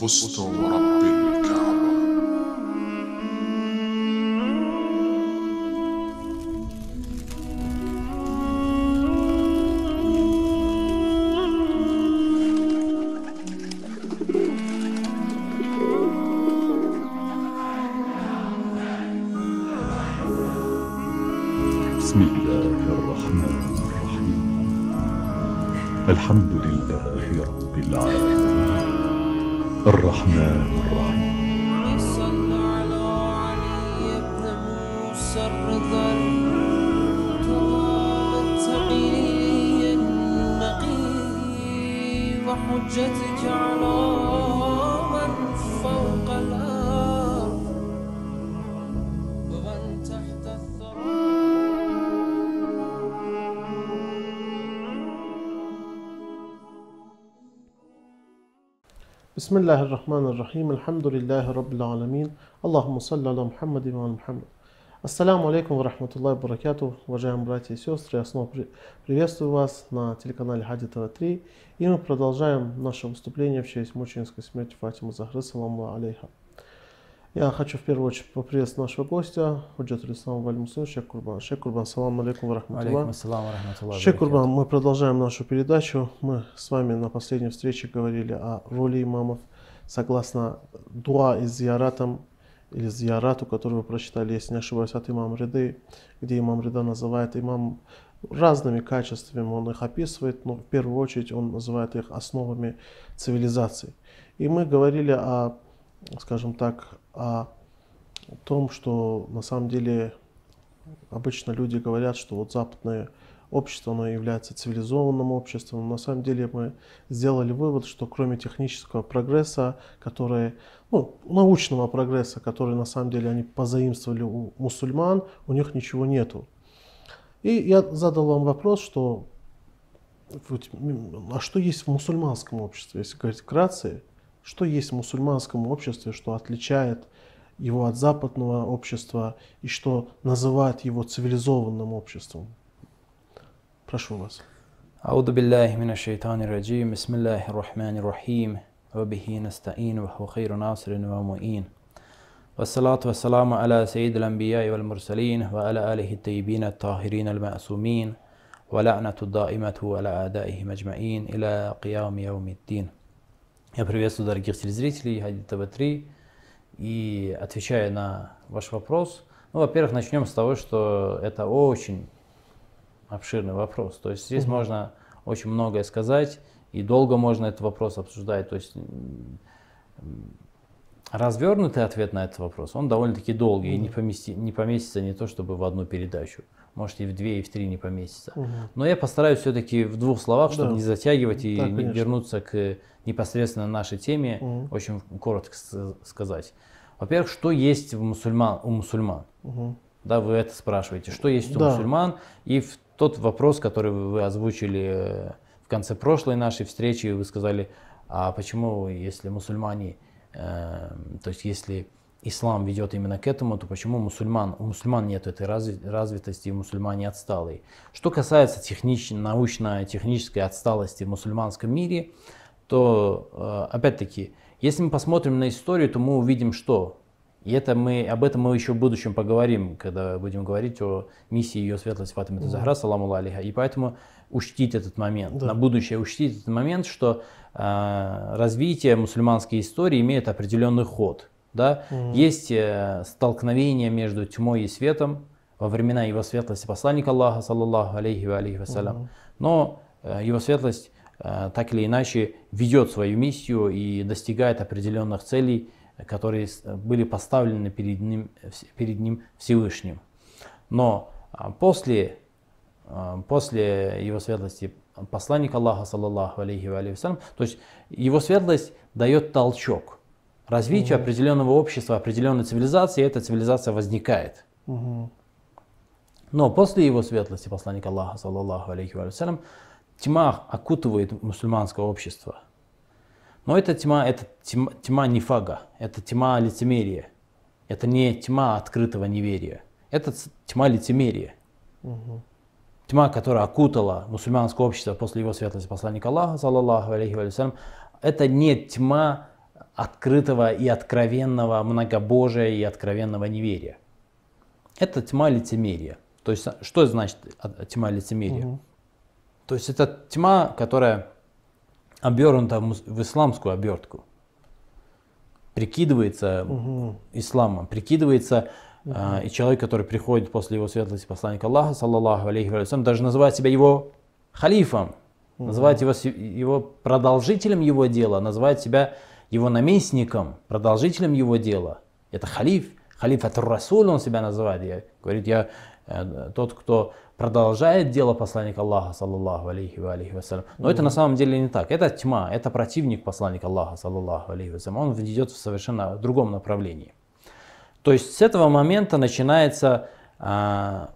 فزت ورب بسم الله الرحمن الرحيم الحمد لله رب العالمين اللهم صل على محمد и Мухаммад. Ассаляму алейкум ва рахматуллахи баракату, уважаемые братья и сестры. Я снова при- приветствую вас на телеканале Хади ТВ3. И мы продолжаем наше выступление в честь мученической смерти Фатимы Захры, саламу алейха. Я хочу в первую очередь поприветствовать нашего гостя, Худжат Ислам Валь Муслим, Шейх Курбан. Шейх Курбан, салам алейкум Алейкум рахматуллах. Шейх ва Курбан, мы продолжаем нашу передачу. Мы с вами на последней встрече говорили о роли имамов согласно дуа из зияратам или зиярату, который вы прочитали, если не ошибаюсь, от имама Риды, где имам Рида называет имам разными качествами, он их описывает, но в первую очередь он называет их основами цивилизации. И мы говорили о, скажем так, о том, что на самом деле обычно люди говорят, что вот западное общество, оно является цивилизованным обществом. Но на самом деле мы сделали вывод, что кроме технического прогресса, который, ну, научного прогресса, который на самом деле они позаимствовали у мусульман, у них ничего нету. И я задал вам вопрос, что а что есть в мусульманском обществе, если говорить вкратце, что есть в мусульманском обществе, что отличает его от западного общества и что называет его цивилизованным обществом? Прошу вас. أعوذ بالله من الشيطان الرجيم بسم الله الرحمن الرحيم وبه نستعين وهو خير ناصر ومعين والصلاة والسلام على سيد الأنبياء والمرسلين وعلى آله الطيبين الطاهرين المعصومين ولعنة الدائمة على أعدائهم أجمعين إلى قيام يوم الدين я приветствую дорогих телезрителей Хади ТВ3 и отвечая на ваш вопрос, ну, во-первых, начнем с того, что это очень обширный вопрос. То есть здесь можно очень многое сказать, и долго можно этот вопрос обсуждать. То есть развернутый ответ на этот вопрос, он довольно-таки долгий и не, помести, не поместится не то чтобы в одну передачу. Может и в две, и в три не поместится. Но я постараюсь все-таки в двух словах, чтобы Да. не затягивать и Да, вернуться к непосредственно нашей теме, Мгм. очень коротко сказать. Во-первых, что есть в мусульман, у мусульман? Мгм. Да, вы это спрашиваете. Что есть у Да. мусульман? И в тот вопрос, который вы вы озвучили э, в конце прошлой нашей встречи, вы сказали, а почему, если мусульмане, э, то есть если ислам ведет именно к этому, то почему мусульман, у мусульман нет этой разви- развитости, и мусульмане отсталые? Что касается технич, научно-технической отсталости в мусульманском мире, то э, опять-таки, если мы посмотрим на историю, то мы увидим, что и это мы, об этом мы еще в будущем поговорим, когда будем говорить о миссии ее светлости Фатимы Захра, саламу алейха. И поэтому учтить этот момент, Да. на будущее учтить этот момент, что э, развитие мусульманской истории имеет определенный ход. Да? Есть э, столкновение между тьмой и светом во времена его светлости посланника Аллаха, саллаллаху алейхи ва алейхи вассалям. Но э, его светлость э, так или иначе ведет свою миссию и достигает определенных целей, которые были поставлены перед ним, перед ним Всевышним. Но а, после, а, после его светлости посланник Аллаха, саллаллаху алейхи ва алейхи вассалям, то есть его светлость дает толчок развитию определенного общества, определенной цивилизации, и эта цивилизация возникает. Мгм. Но после его светлости, посланника Аллаха, саллаллаху алейхи ва салям, тьма окутывает мусульманское общество. Но эта тьма, это тьма, тьма нифага, это тьма лицемерия. Это не тьма открытого неверия, это тьма лицемерия. тьма, которая окутала мусульманское общество после его светлости посланника Аллаха, саллаллаху алейхи вассалям, это не тьма открытого и откровенного многобожия и откровенного неверия. Это тьма лицемерия. То есть, что значит от- тьма лицемерия? Мгм. То есть, это тьма, которая обернута в исламскую обертку. Прикидывается Мгм. исламом, прикидывается а, и человек, который приходит после его светлости посланника Аллаха, саллаллаху алейхи вассалям, даже называет себя его халифом, называет его, его продолжителем его дела, называет себя его наместником, продолжителем его дела. Это халиф, халиф от Расуль он себя называет. Я, говорит, я э, тот, кто продолжает дело посланника Аллаха, саллаллаху алейхи ва алейхи вассалям. Но это на самом деле не так. Это тьма, это противник посланника Аллаха, саллаллаху алейхи вассалям. Он идет в совершенно другом направлении. То есть с этого момента начинается а,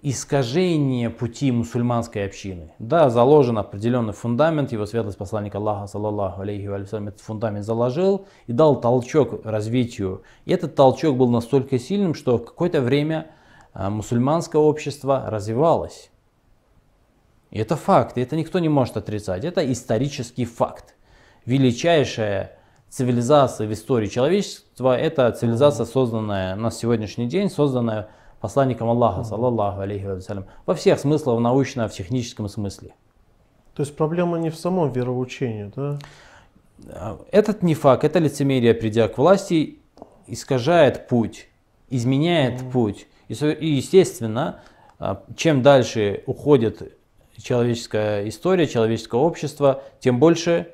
искажение пути мусульманской общины. Да, заложен определенный фундамент, его светлость посланник Аллаха, саллаллаху алейхи вассалям, этот фундамент заложил и дал толчок развитию. И этот толчок был настолько сильным, что в какое-то время а, мусульманское общество развивалось. И это факт, и это никто не может отрицать. Это исторический факт. Величайшая цивилизация в истории человечества – это цивилизация, созданная на сегодняшний день, созданная посланником Аллаха, саллаллаху алейхи вассалям, во всех смыслах, в научном, в техническом смысле. То есть проблема не в самом вероучении, да? А, Этот не факт, это лицемерие, придя к власти, искажает путь, изменяет путь. И, со- и, естественно, а, чем дальше уходит человеческая история, человеческое общество, тем больше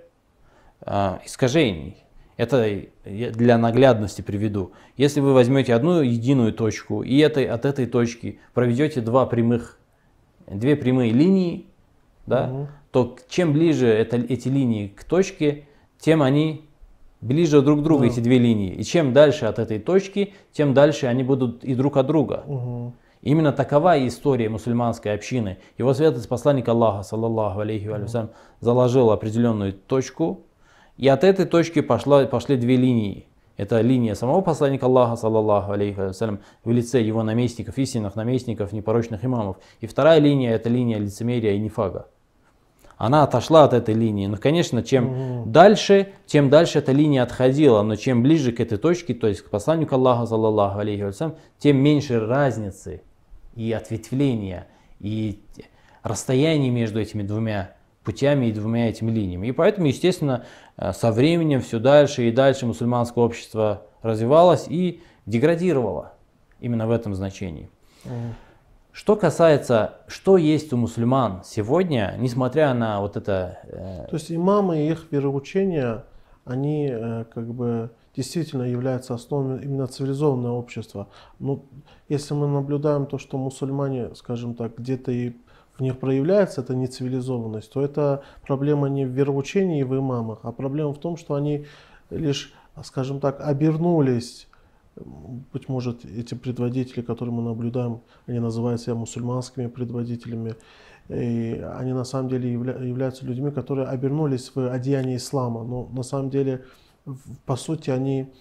а, искажений. Это для наглядности приведу. Если вы возьмете одну единую точку и этой, от этой точки проведете два прямых, две прямые линии, да, то чем ближе это, эти линии к точке, тем они ближе друг к другу, Да. эти две линии. И чем дальше от этой точки, тем дальше они будут и друг от друга. Мгм. Именно такова история мусульманской общины. Его светлость посланник Аллаха, саллаллаху алейхи салям, заложил определенную точку, и от этой точки пошла, пошли две линии. Это линия самого посланника Аллаха, саллаллаху алейхи ва салям, в лице его наместников, истинных наместников, непорочных имамов. И вторая линия – это линия лицемерия и нифага. Она отошла от этой линии. Но, конечно, чем дальше, тем дальше эта линия отходила. Но чем ближе к этой точке, то есть к посланнику Аллаха, саллаллаху алейхи вассалям, тем меньше разницы и ответвления, и расстояние между этими двумя путями и двумя этими линиями. И поэтому, естественно, со временем все дальше и дальше мусульманское общество развивалось и деградировало именно в этом значении. Что касается, что есть у мусульман сегодня, несмотря на вот это... э, То есть имамы и их вероучения, они э, как бы действительно являются основой именно цивилизованного общества. Но если мы наблюдаем то, что мусульмане, скажем так, где-то и в них проявляется эта нецивилизованность, то это проблема не в вероучении и в имамах, а проблема в том, что они лишь, скажем так, обернулись быть может, эти предводители, которые мы наблюдаем, они называют себя мусульманскими предводителями, и они на самом деле явля- являются людьми, которые обернулись в одеяние ислама, но на самом деле, по сути, они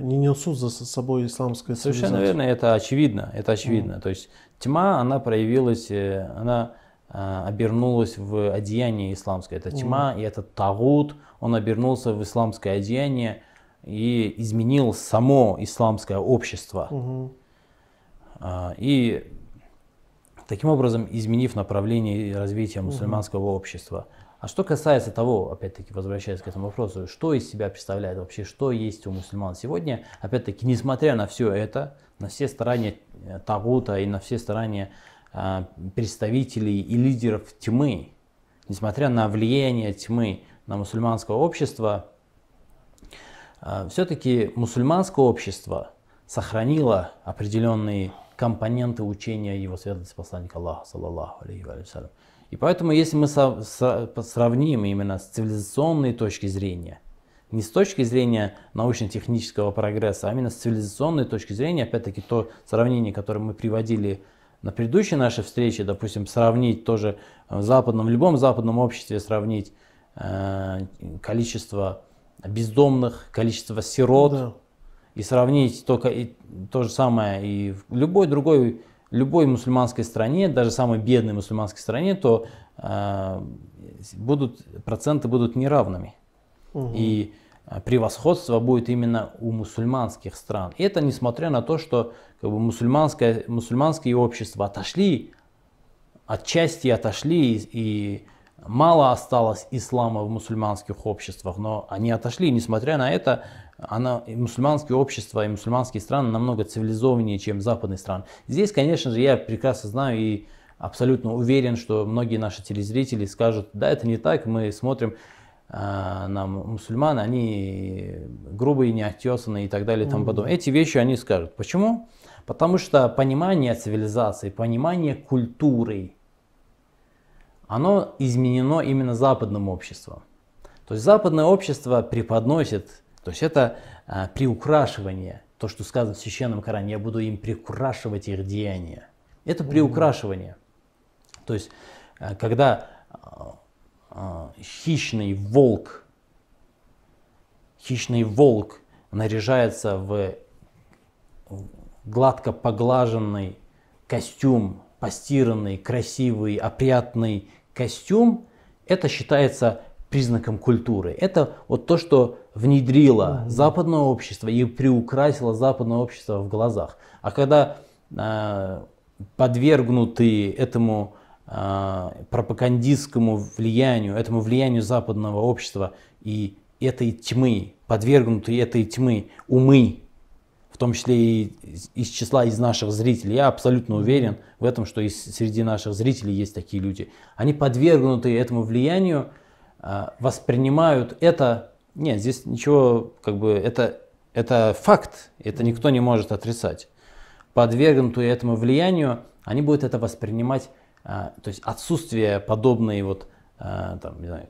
не несут за собой исламское Совершенно верно, это очевидно, это очевидно. То есть тьма, она проявилась, э, она а, обернулась в одеяние исламское. Это тьма, и этот тагут, он обернулся в исламское одеяние и изменил само исламское общество. А, И таким образом изменив направление и развитие мусульманского общества. А что касается того, опять-таки возвращаясь к этому вопросу, что из себя представляет вообще, что есть у мусульман сегодня, опять-таки, несмотря на все это, на все старания э, Тагута и на все старания а, представителей и лидеров тьмы, несмотря на влияние тьмы на мусульманское общество, все-таки мусульманское общество сохранило определенные компоненты учения его светлости посланника Аллаха, саллаллаху алейхи. И поэтому, если мы со- со- сравним именно с цивилизационной точки зрения, не с точки зрения научно-технического прогресса, а именно с цивилизационной точки зрения, опять-таки то сравнение, которое мы приводили на предыдущей нашей встрече, допустим, сравнить тоже в западном, в любом западном обществе сравнить э, количество бездомных, количество сирот, Да. и сравнить только и, то же самое и в любой другой любой мусульманской стране, даже самой бедной мусульманской стране, то э, будут, проценты будут неравными. И э, превосходство будет именно у мусульманских стран. И это несмотря на то, что как бы, мусульманское, мусульманские общества отошли, отчасти отошли, и, и мало осталось ислама в мусульманских обществах, но они отошли. Несмотря на это, она, и мусульманские общества и мусульманские страны намного цивилизованнее, чем западные страны. Здесь, конечно же, я прекрасно знаю и абсолютно уверен, что многие наши телезрители скажут, да, это не так, мы смотрим э, на мусульман, они грубые, неотесанные и так далее и тому подобное. Эти вещи они скажут. Почему? Потому что понимание цивилизации, понимание культуры, оно изменено именно западным обществом. То есть западное общество преподносит, то есть это а, приукрашивание, то, что сказано в Священном Коране, я буду им приукрашивать их деяния. Это приукрашивание. То есть, а, когда а, а, хищный волк, хищный волк наряжается в гладко поглаженный костюм, постиранный, красивый, опрятный костюм, это считается признаком культуры. Это вот то, что внедрило западное общество и приукрасило западное общество в глазах. А когда э, подвергнуты этому э, пропагандистскому влиянию, этому влиянию западного общества и этой тьмы, подвергнуты этой тьмы умы в том числе и из числа из наших зрителей. Я абсолютно уверен в этом, что и среди наших зрителей есть такие люди. Они подвергнуты этому влиянию, а, воспринимают это. Нет, здесь ничего, как бы, это, это факт, это никто не может отрицать. Подвергнутые этому влиянию, они будут это воспринимать, а, то есть отсутствие подобной вот, а, там, не знаю,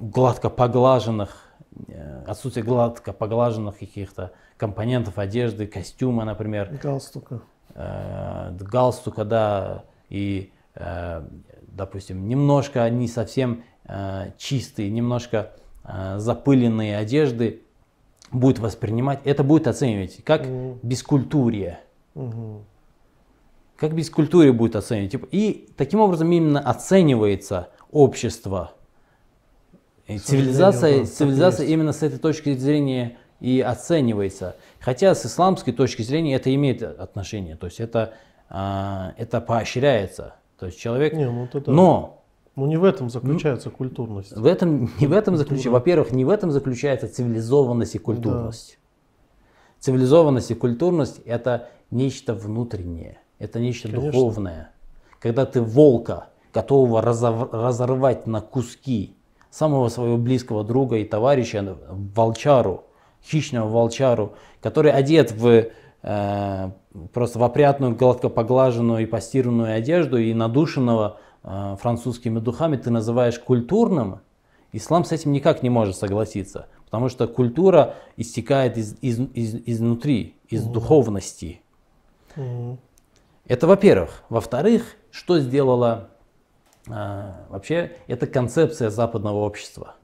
гладко поглаженных Э, отсутствие гладко поглаженных каких-то компонентов одежды, костюма, например. Галстука. Э, галстука, да, и, э, допустим, немножко не совсем чистые, немножко э, запыленные одежды будет воспринимать, это будет оценивать как Мгм. бескультурие. Мгм. Как бескультурие будет оценивать. Типа, И таким образом именно оценивается общество. И цивилизация, цивилизация есть. именно с этой точки зрения и оценивается. Хотя с исламской точки зрения это имеет отношение. То есть это, а, это поощряется. То есть человек... Не, ну это да. Но Ну не в этом заключается культурность. в этом, не в этом заключается, во-первых, не в этом заключается цивилизованность и культурность. Цивилизованность и культурность это нечто внутреннее, это нечто Конечно. духовное. Когда ты волка, готового разов- разорвать на куски самого своего близкого друга и товарища, волчару, хищного волчару, который одет в э, просто в опрятную, гладко поглаженную и постиранную одежду и надушенного французскими духами ты называешь культурным, ислам с этим никак не может согласиться, потому что культура истекает из, из- из- изнутри, из духовности. Мгм. Это во-первых. Во-вторых, что сделала а, вообще, это концепция западного общества.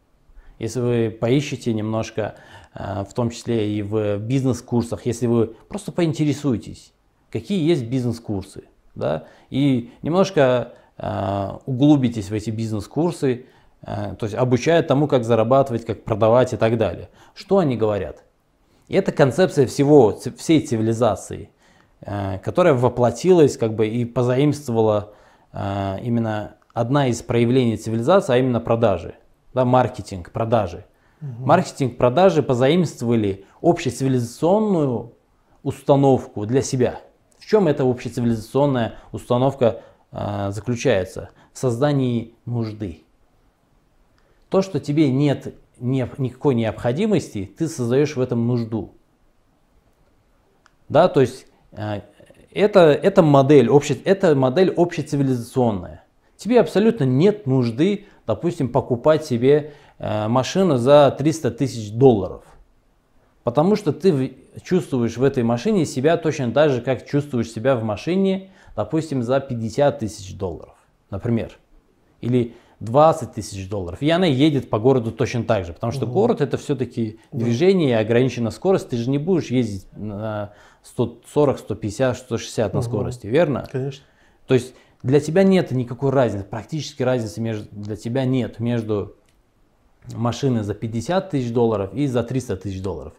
Если вы поищете немножко, а, в том числе и в бизнес-курсах, если вы просто поинтересуетесь, какие есть бизнес-курсы, да, и немножко углубитесь в эти бизнес-курсы, а, то есть обучают тому, как зарабатывать, как продавать и так далее. Что они говорят? И это концепция всего, всей цивилизации, э, которая воплотилась как бы и позаимствовала э, именно одна из проявлений цивилизации, а именно продажи, да, маркетинг, продажи. Маркетинг, продажи позаимствовали общецивилизационную установку для себя. В чем эта общецивилизационная установка э, заключается? В создании нужды. То, что тебе нет не- никакой необходимости, ты создаешь в этом нужду. Да, то есть э, это, это, модель, обще, это модель общецивилизационная. Тебе абсолютно нет нужды, допустим, покупать себе э, машину за 300 тысяч долларов. Потому что ты чувствуешь в этой машине себя точно так же, как чувствуешь себя в машине, допустим, за 50 тысяч долларов, например. Или 20 тысяч долларов. И она едет по городу точно так же. Потому что город это все-таки движение и ограниченная скорость. Ты же не будешь ездить на 140, 150, 160 на Мгм. скорости, верно? Конечно. То есть для тебя нет никакой разницы, практически разницы между, для тебя нет между машиной за 50 тысяч долларов и за 300 тысяч долларов.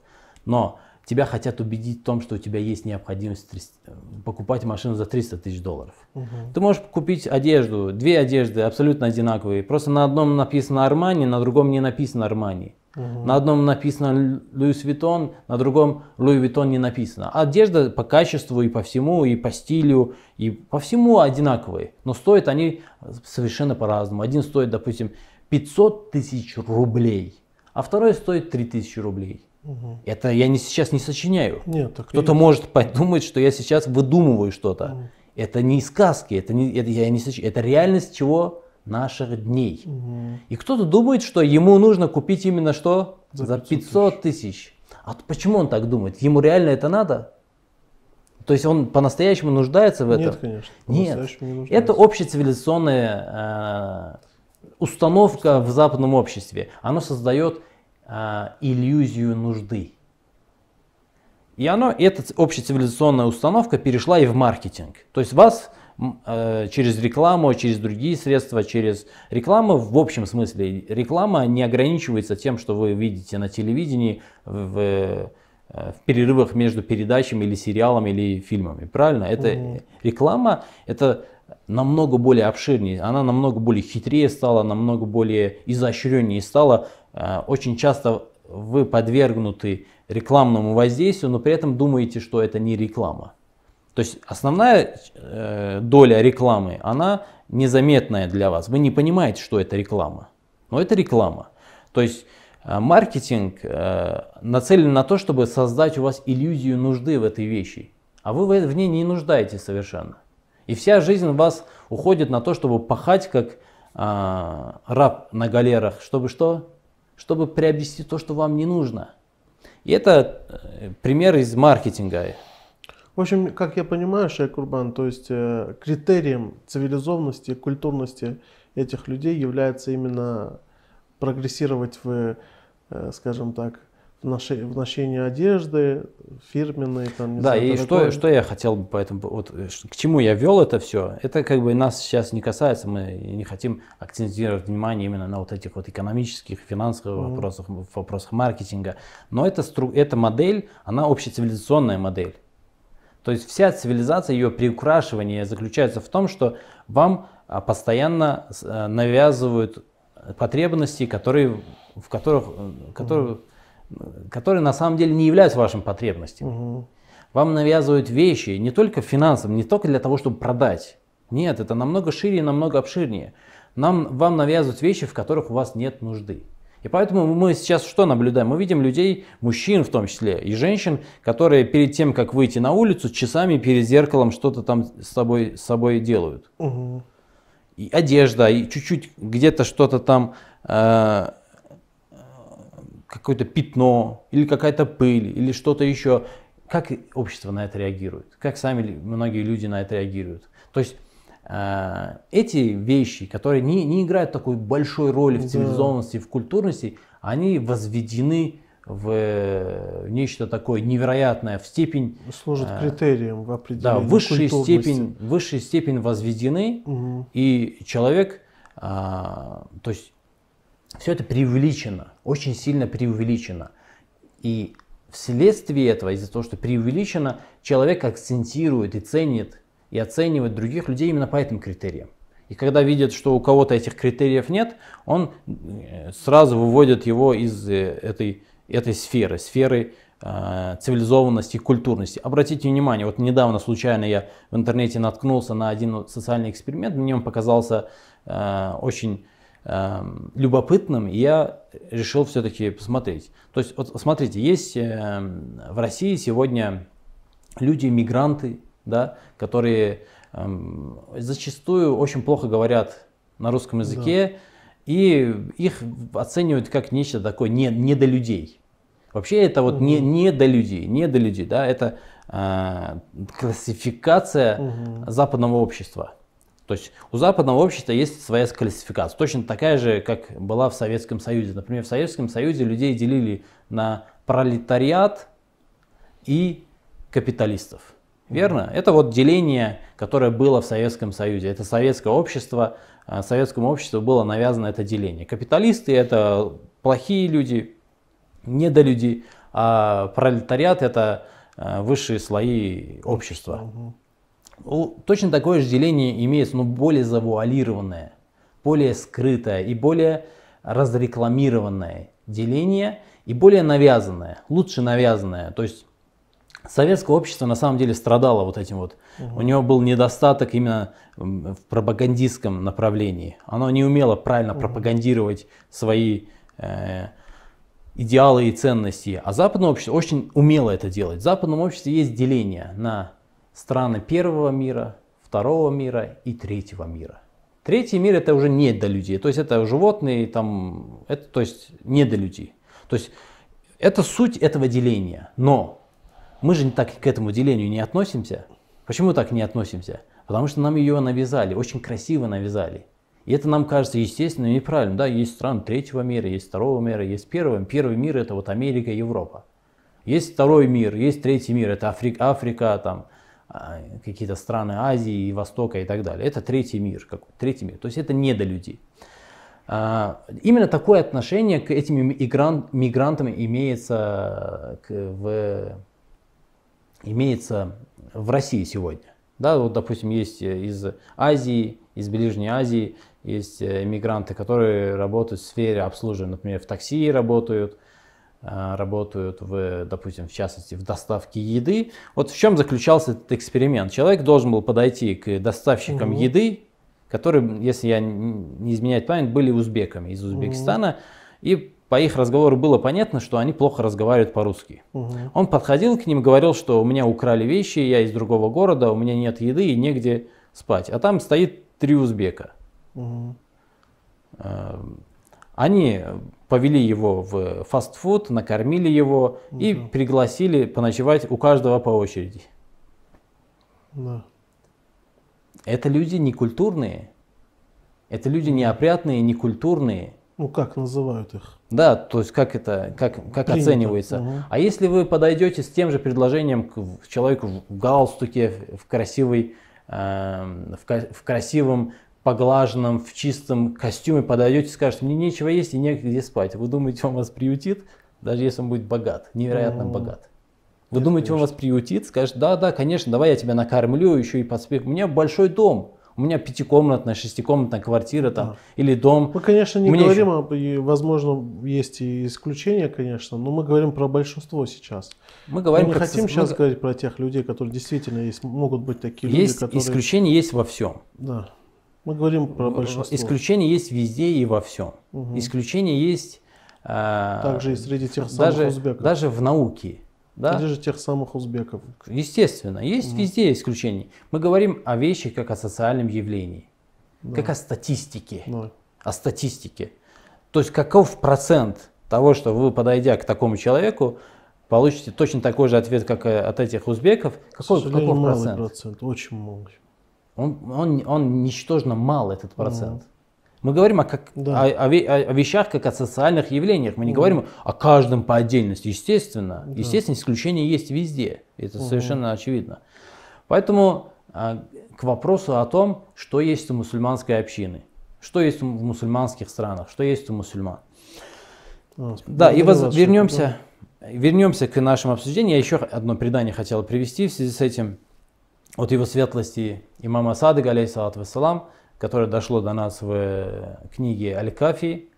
Но тебя хотят убедить в том, что у тебя есть необходимость трис- покупать машину за 300 тысяч долларов. Мгм. Ты можешь купить одежду, две одежды абсолютно одинаковые. Просто на одном написано Армани, на другом не написано Армани. На одном написано Louis Vuitton, на другом Louis Vuitton не написано. Одежда по качеству и по всему, и по стилю, и по всему одинаковые. Но стоят они совершенно по-разному. Один стоит, допустим, 500 тысяч рублей, а второй стоит 3000 рублей. Это я не, сейчас не сочиняю. Нет, так Кто-то есть. может подумать, что я сейчас выдумываю что-то. Это не сказки, это, не, это, я не соч- это реальность чего? Наших дней. Мгм. И кто-то думает, что ему нужно купить именно что? За За 500 500 тысяч. А почему он так думает? Ему реально это надо? То есть он по-настоящему нуждается в этом? Нет, конечно. Нет. Не Это общецивилизационная э, установка в западном обществе. Оно создает э, иллюзию нужды. И оно, эта общецивилизационная установка перешла и в маркетинг. То есть вас э, через рекламу, через другие средства, через рекламу в общем смысле. Реклама не ограничивается тем, что вы видите на телевидении в, э, в перерывах между передачами или сериалами или фильмами. Правильно? Это реклама, это намного более обширнее, она намного более хитрее стала, намного более изощреннее стала. Э, Очень часто вы подвергнуты рекламному воздействию, но при этом думаете, что это не реклама. То есть основная э, доля рекламы, она незаметная для вас. Вы не понимаете, что это реклама. Но это реклама. То есть э, маркетинг нацелен на то, чтобы создать у вас иллюзию нужды в этой вещи. А вы в ней не нуждаетесь совершенно. И вся жизнь у вас уходит на то, чтобы пахать как раб на галерах, чтобы что? Чтобы приобрести то, что вам не нужно. И это э, пример из маркетинга. В общем, как я понимаю, Шейх Курбан, то есть э, критерием цивилизованности, культурности этих людей является именно прогрессировать в, э, скажем так, в, ноше- в ношении одежды, фирменной, там, не Да, знаю, и что, что я хотел бы по этому, вот, э, к чему я вел это все, это как бы нас сейчас не касается, мы не хотим акцентировать внимание именно на вот этих вот экономических, финансовых вопросах, в вопросах маркетинга, но эта, стру, эта модель, она общецивилизационная модель. То есть вся цивилизация, ее приукрашивание заключается в том, что вам а, постоянно э, навязывают потребности, которые, в которых, э, которые, которые на самом деле не являются вашими потребностями. Мгм. Вам навязывают вещи не только финансово, не только для того, чтобы продать. Нет, это намного шире и намного обширнее. Нам, вам навязывают вещи, в которых у вас нет нужды. И поэтому мы сейчас что наблюдаем? Мы видим людей, мужчин в том числе, и женщин, которые перед тем, как выйти на улицу, часами перед зеркалом что-то там с собой, с собой делают. Мгм. И одежда, и чуть-чуть где-то что-то там, э, какое-то пятно, или какая-то пыль, или что-то еще. Как общество на это реагирует? Как сами многие люди на это реагируют? То есть э, эти вещи, которые не, не играют такой большой роли в Да. цивилизованности, в культурности, они возведены в э, нечто такое невероятное, в степень, Служит э, критерием в да, определении высшей культурности. степень, высшей степень возведены, Мгм. и человек, а, то есть все это преувеличено, очень сильно преувеличено. И вследствие этого, из-за того, что преувеличено, человек акцентирует и ценит, и оценивает других людей именно по этим критериям. И когда видит, что у кого-то этих критериев нет, он э, сразу выводит его из э, этой, этой сферы, сферы э, цивилизованности и культурности. Обратите внимание, вот недавно случайно я в интернете наткнулся на один социальный эксперимент, мне он показался э, очень э, любопытным, и я решил все-таки посмотреть. То есть, вот смотрите, есть э, в России сегодня люди, мигранты, да, которые эм, зачастую очень плохо говорят на русском языке, и их оценивают как нечто такое не, не до людей. Вообще это вот не, не до людей, не до людей, да, это э, классификация Мгм. западного общества. То есть у западного общества есть своя классификация, точно такая же, как была в Советском Союзе. Например, в Советском Союзе людей делили на пролетариат и капиталистов. Верно? Это вот деление, которое было в Советском Союзе. Это советское общество, э, советскому обществу было навязано это деление. Капиталисты это плохие люди, недолюди, а пролетариат это э, высшие слои общества. Точно такое же деление имеется, но более завуалированное, более скрытое и более разрекламированное деление и более навязанное, лучше навязанное. То есть советское общество на самом деле страдало вот этим вот. У него был недостаток именно в пропагандистском направлении. Оно не умело правильно пропагандировать свои э, идеалы и ценности. А западное общество очень умело это делать. В западном обществе есть деление на страны первого мира, второго мира и третьего мира. Третий мир это уже не до людей, то есть это животные, там, это, то есть не до людей. То есть это суть этого деления. Но мы же так к этому делению не относимся. Почему так не относимся? Потому что нам ее навязали, очень красиво навязали. И это нам кажется естественно и неправильно. Да, есть страны третьего мира, есть второго мира, есть первого. Первый мир это вот Америка Европа. Есть второй мир, есть третий мир, это Африка, Африка там, какие-то страны Азии и Востока и так далее. Это третий мир, как, третий мир. То есть это не до людей. А, Именно такое отношение к этим мигран- мигрантам имеется, к- в, имеется в России сегодня. Да, вот, допустим, есть э, из Азии, из Ближней Азии, есть э, мигранты, которые работают в сфере обслуживания, например, в такси работают, а, работают, в, допустим, в частности, в доставке еды. Вот в чем заключался этот эксперимент? Человек должен был подойти к доставщикам еды, которые, если я не изменяю память, были узбеками из Узбекистана, и по их разговору было понятно, что они плохо разговаривают по-русски. Он подходил к ним, говорил, что у меня украли вещи, я из другого города, у меня нет еды и негде спать. А там стоит три узбека. Э, Они повели его в фастфуд, накормили его и пригласили поночевать у каждого по очереди. Да. Это люди некультурные. Это люди неопрятные, некультурные. Ну как называют их? Да, то есть как это, как, как Принято. оценивается. Мгм. А если вы подойдете с тем же предложением к человеку в галстуке, в красивой, эм, в, в красивом, поглаженном, в чистом костюме, подойдете и скажете, мне нечего есть и негде спать. Вы думаете, он вас приютит, даже если он будет богат, невероятно Мгм. богат. Вы думаете, он вас приютит, скажет, да, да, конечно, давай я тебя накормлю, еще и поспех. У меня большой дом, у меня пятикомнатная, шестикомнатная квартира там, или дом. Мы, конечно, не Мне говорим, об, и, возможно, есть и исключения, конечно, но мы говорим про большинство сейчас. Мы говорим, мы не хотим со- сейчас мы- говорить про тех людей, которые действительно есть, могут быть такие Есть люди, которые... исключения, есть во всем. Да. Мы говорим про большинство. Исключения есть везде и во всем. Исключения есть а, Также и среди тех самых даже, узбеков. даже в науке. Да? Или же тех самых узбеков. Естественно, есть везде исключения. Мы говорим о вещи как о социальном явлении, как о статистике. Да. О статистике. То есть каков процент того, что вы, подойдя к такому человеку, получите точно такой же ответ, как от этих узбеков. Какой, каков процент? процент, очень малый. Он, он, он ничтожно мал, этот процент. Мы говорим о, как, Да. о, о о- вещах как о социальных явлениях. Мы не говорим о каждом по отдельности. Естественно, естественно, исключения есть везде. Это совершенно очевидно. Поэтому а, к вопросу о том, что есть у мусульманской общины, что есть в мусульманских странах, что есть у мусульман. А, Да, и воз- вернемся, вернемся к нашему обсуждению. Я еще одно предание хотел привести в связи с этим. От его светлости имама Садыга, алейхиссалату вассалам, которое дошло до нас в э, книге Аль-Кафи.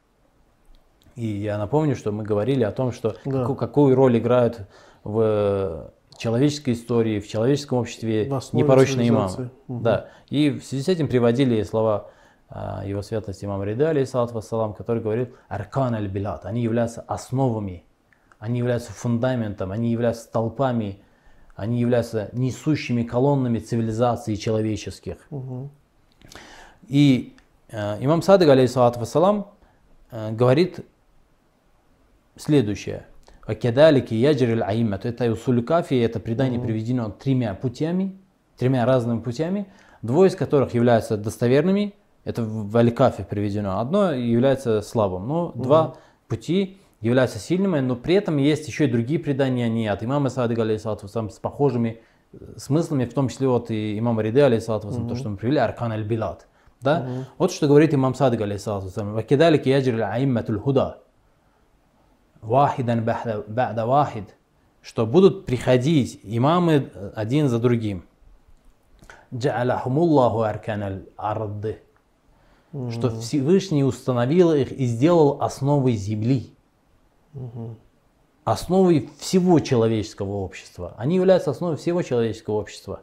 И я напомню, что мы говорили о том, что Да. каку- какую роль играют в человеческой истории, в человеческом обществе непорочные имамы. Мгм. Да. И в связи с этим приводили слова а, его светлости имама Рида, алейхиссалату вассалам, который говорил «Аркан аль-билат». Они являются основами, они являются фундаментом, они являются столпами, они являются несущими колоннами цивилизации человеческих. Мгм. И э, имам Садык, алейхиссалату вассалам, э, говорит следующее. Акядалики яджрил аиммат. Это усуль кафи, это предание приведено тремя путями, тремя разными путями, двое из которых являются достоверными, это в Аль-Кафе приведено, одно является слабым, но два пути являются сильными, но при этом есть еще и другие предания, они от имама Садыга, алейхиссалату вассалам, с похожими э, смыслами, в том числе вот и имама Риды, алейхиссалату вассалам, то, что мы привели, Аркан аль-Билад. Да? Вот что говорит имам Садык, алейхиссалату вассалам. «Вакидалик яджри аимматуль худа». Вахидан ба'да вахид. Что будут приходить имамы один за другим. Джа'алахумуллаху аркан аль-арды. Что Всевышний установил их и сделал основой земли. Основой всего человеческого общества. Они являются основой всего человеческого общества.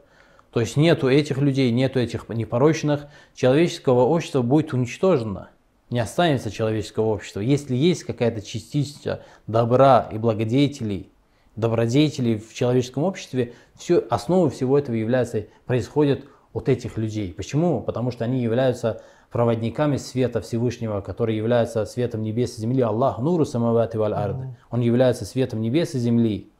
То есть нету этих людей, нету этих непорочных, человеческого общества будет уничтожено. Не останется человеческого общества. Если есть какая-то частица добра и благодетелей, добродетелей в человеческом обществе, все, основой всего этого является, происходит от этих людей. Почему? Потому что они являются проводниками света Всевышнего, который является светом небес и земли. Аллах нуру самавати валь арды. Он является светом небес и земли.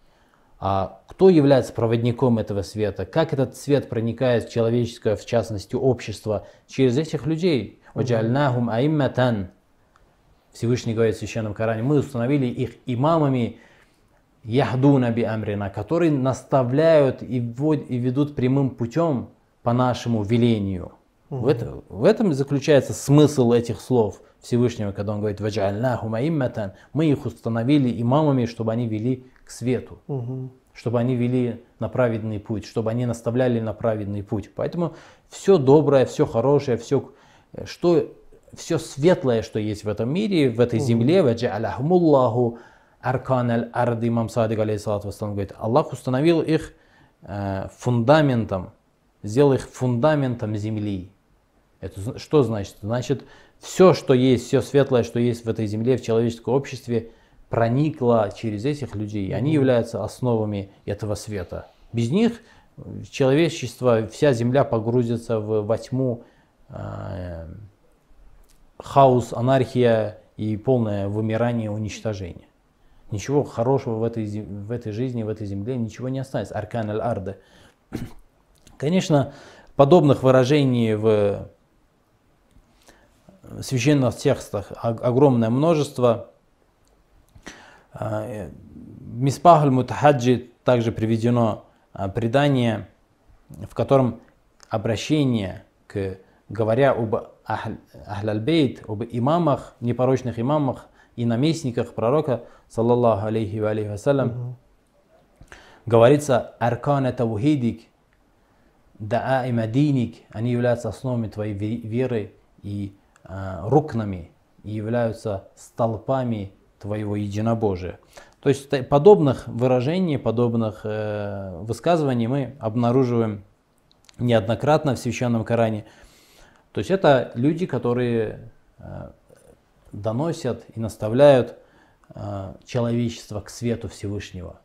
А кто является проводником этого света? Как этот свет проникает в человеческое, в частности, общество? Через этих людей. «Ваджальнахум аимматан». Всевышний говорит в Священном Коране, мы установили их имамами яхдуна би амрина, которые наставляют и, ввод- и ведут прямым путем по нашему велению. В, это- в этом и заключается смысл этих слов Всевышнего, когда он говорит «Ваджальнахум аимматан». Мы их установили имамами, чтобы они вели к свету чтобы они вели на праведный путь, чтобы они наставляли на праведный путь. Поэтому все доброе, все хорошее, все, что, все светлое, что есть в этом мире, в этой земле, ваджа'аляхмуллаху аркан аль арды, имам Садик, алейхиссалату говорит, Аллах установил их э, фундаментом, сделал их фундаментом земли. Это что значит? Значит, все, что есть, все светлое, что есть в этой земле, в человеческом обществе, проникло через этих людей. Они являются основами этого света. Без них э, человечество, вся земля погрузится в, во тьму, э, хаос, анархия и полное вымирание, уничтожение. Ничего хорошего в этой, в этой жизни, в этой земле, ничего не останется. Аркан аль-Арда. Конечно, подобных выражений в священных текстах огромное множество. А, В Миспах аль-Мутахаджи также приведено а, предание, в котором обращение к, говоря об Ахл- Ахль-аль-Бейт, об имамах, непорочных имамах и наместниках пророка, саллаллаху алейхи ва алейхи вассалям, говорится «Аркана таухидик», «Да'аима диник», они являются основами твоей ве- веры и рукнами, и являются столпами твоего единобожия. То есть подобных выражений, подобных э, высказываний мы обнаруживаем неоднократно в Священном Коране. То есть это люди, которые э, доносят и наставляют э, человечество к свету Всевышнего.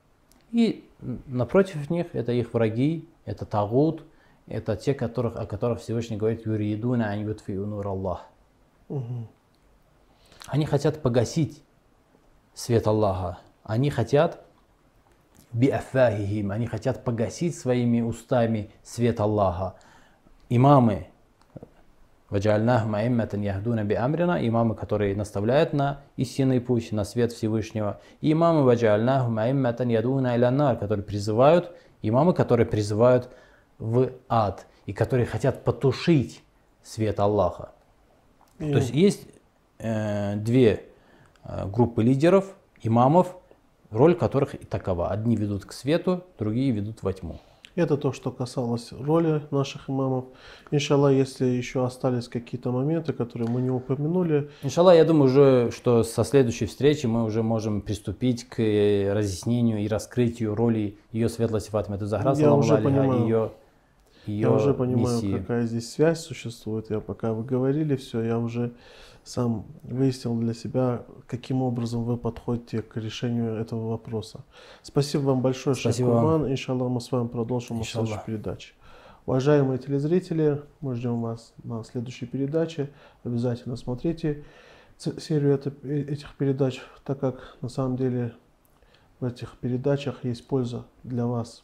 И напротив них это их враги, это тагут, это те, которых, о которых Всевышний говорит «Юридуна ан ютфиу нур Аллах». Они хотят погасить свет Аллаха. Они хотят биафахихим, они хотят погасить своими устами свет Аллаха. Имамы, ваджальнахум аимматан яхдуна би амрина, имамы, которые наставляют на истинный путь, на свет Всевышнего. И имамы илянар, которые призывают, имамы, которые призывают в ад и которые хотят потушить свет Аллаха. То есть есть э, две э, группы лидеров, имамов, роль которых и такова. Одни ведут к свету, другие ведут во тьму. Это то, что касалось роли наших имамов. Иншаллах, если еще остались какие-то моменты, которые мы не упомянули, Иншаллах, я думаю уже, что со следующей встречи мы уже можем приступить к э, разъяснению и раскрытию роли ее светлости Фатимы Захра, Я уже алейха, понимаю. ее, ее я уже понимаю, миссии. какая здесь связь существует. Я пока вы говорили все, я уже сам выяснил для себя, каким образом вы подходите к решению этого вопроса. Спасибо вам большое. Курман. Иншаллах, мы с вами продолжим в следующей передаче. Уважаемые телезрители, мы ждем вас на следующей передаче. Обязательно смотрите серию э- этих передач, так как на самом деле в этих передачах есть польза для вас.